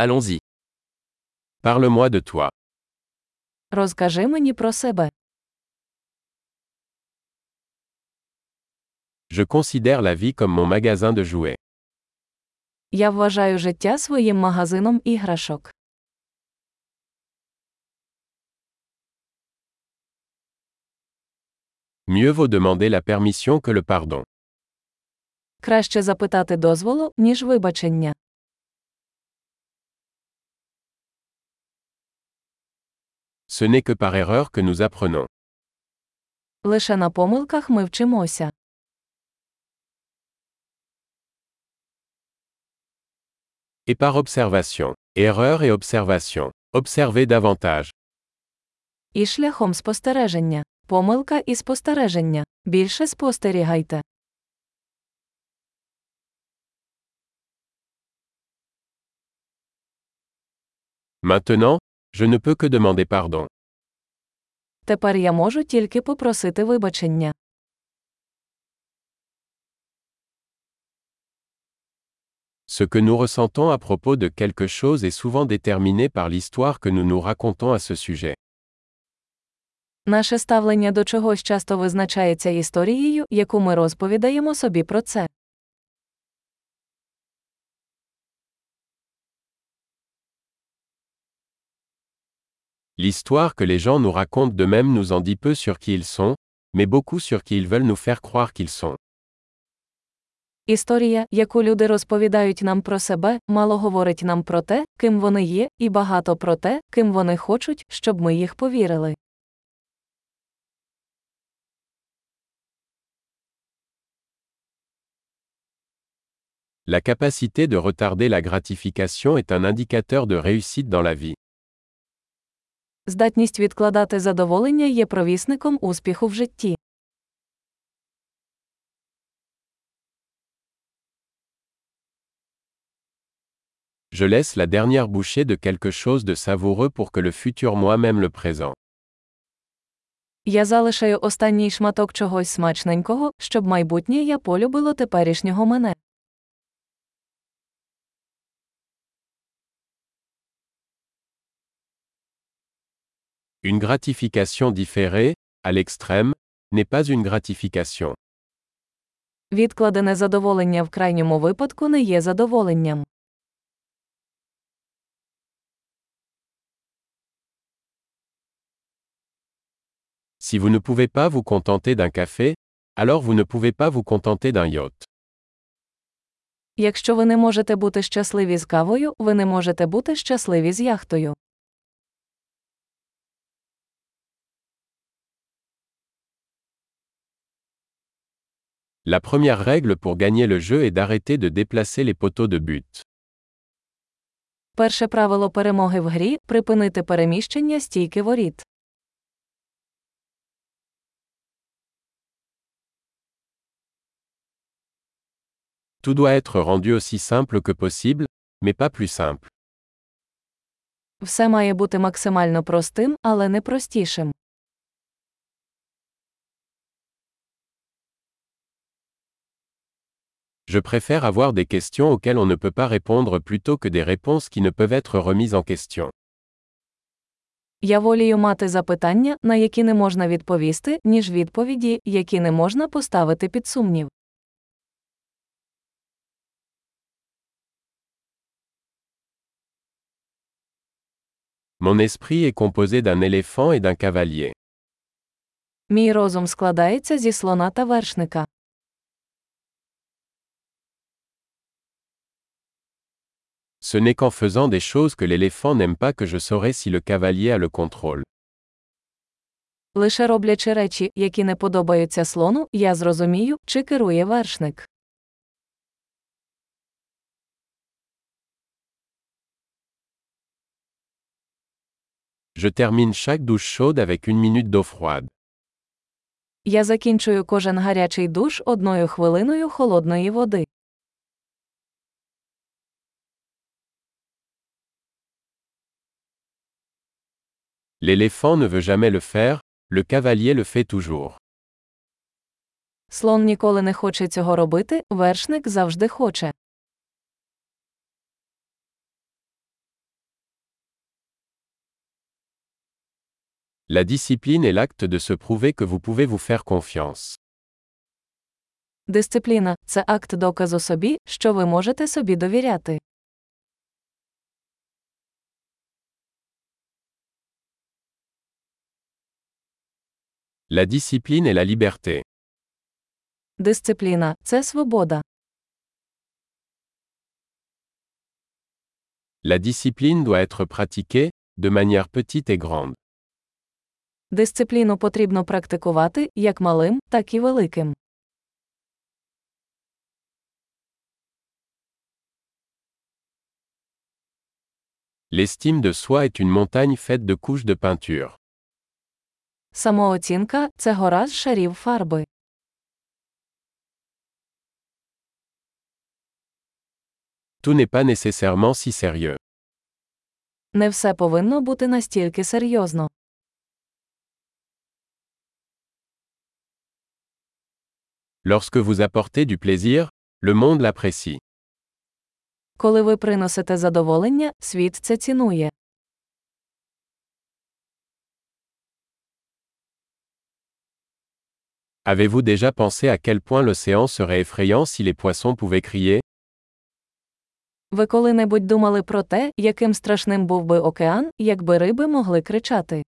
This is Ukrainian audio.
Allons-y. Parle-moi de toi. Розкажи мені про себе. Je considère la vie comme mon magasin de jouets. Я вважаю життя своїм магазином іграшок. Mieux vaut demander la permission que le pardon. Краще запитати дозволу, ніж вибачення. Ce n'est que par erreur que nous apprenons. Лише на помилках ми вчимося. Et par observation. Erreur et observation. Observez davantage. І шляхом спостереження. Помилка і спостереження. Більше спостерігайте. Maintenant, je ne peux que demander pardon. Тепер я можу тільки попросити вибачення. Ce que nous ressentons à propos de quelque chose est souvent déterminé par l'histoire que nous nous racontons à ce sujet. Наше ставлення до чогось часто визначається історією, яку ми розповідаємо собі про це. L'histoire que les gens nous racontent d'eux-mêmes nous en dit peu sur qui ils sont, mais beaucoup sur qui ils veulent nous faire croire qu'ils sont. Історія, яку люди розповідають нам про себе, мало говорить нам про те, ким вони є, і багато про те, ким вони хочуть, щоб ми їх повірили. La capacité de retarder la gratification est un indicateur de réussite dans la vie. Здатність відкладати задоволення є провісником успіху в житті. Je laisse la dernière bouchée de quelque chose de savoureux pour que le futur moi-même le présent. Я залишаю останній шматок чогось смачненького, щоб майбутнє я полюбило теперішнього мене. Une gratification différée, à l'extrême, n'est pas une gratification. Відкладене задоволення в крайньому випадку не є задоволенням. Si vous ne pouvez pas vous contenter d'un café, alors vous ne pouvez pas vous contenter d'un yacht. Якщо ви не можете бути щасливі з кавою, ви не можете бути щасливі з яхтою. La première règle pour gagner le jeu est d'arrêter de déplacer les poteaux de but. Перше правило перемоги в грі припинити переміщення стійки воріт. Tout doit être rendu aussi simple que possible, mais pas plus simple. Все має бути максимально простим, але не простішим. Je préfère avoir des questions auxquelles on ne peut pas répondre plutôt que des réponses qui ne peuvent être remises en question. Я волію мати запитання, на які не можна відповісти, ніж відповіді, які не можна поставити під сумнів. Mon esprit est composé d'un éléphant et d'un cavalier. Мій розум складається зі слона та вершника. Ce n'est qu'en faisant des choses que l'éléphant n'aime pas que je saurai si le cavalier a le contrôle. Лише роблячи речі, які не подобаються слону, я зрозумію, чи керує вершник. Je termine chaque douche chaude avec une minute d'eau froide. Я закінчую кожен гарячий душ одною хвилиною холодної води. L'éléphant ne veut jamais le faire, le cavalier le fait toujours. Слон ніколи не хоче цього робити, вершник завжди хоче. La discipline est l'acte de se prouver que vous pouvez vous faire confiance. Дисципліна це акт доказу собі, що ви можете собі довіряти. La discipline est la liberté. Дисципліна це свобода. La discipline doit être pratiquée, de manière petite et grande. Дисципліну потрібно практикувати як малим, так і великим. L'estime de soi est une montagne faite de couches de peinture. Самооцінка це гора з шарів фарби. Tout n'est pas nécessairement si sérieux. Не все повинно бути настільки серйозно. Lorsque vous apportez du plaisir, le monde l'apprécie. Коли ви приносите задоволення, світ це цінує. Avez-vous déjà pensé à quel point l'océan serait effrayant si les poissons pouvaient crier Ви коли-небудь думали про те, яким страшним був би океан, якби риби могли кричати?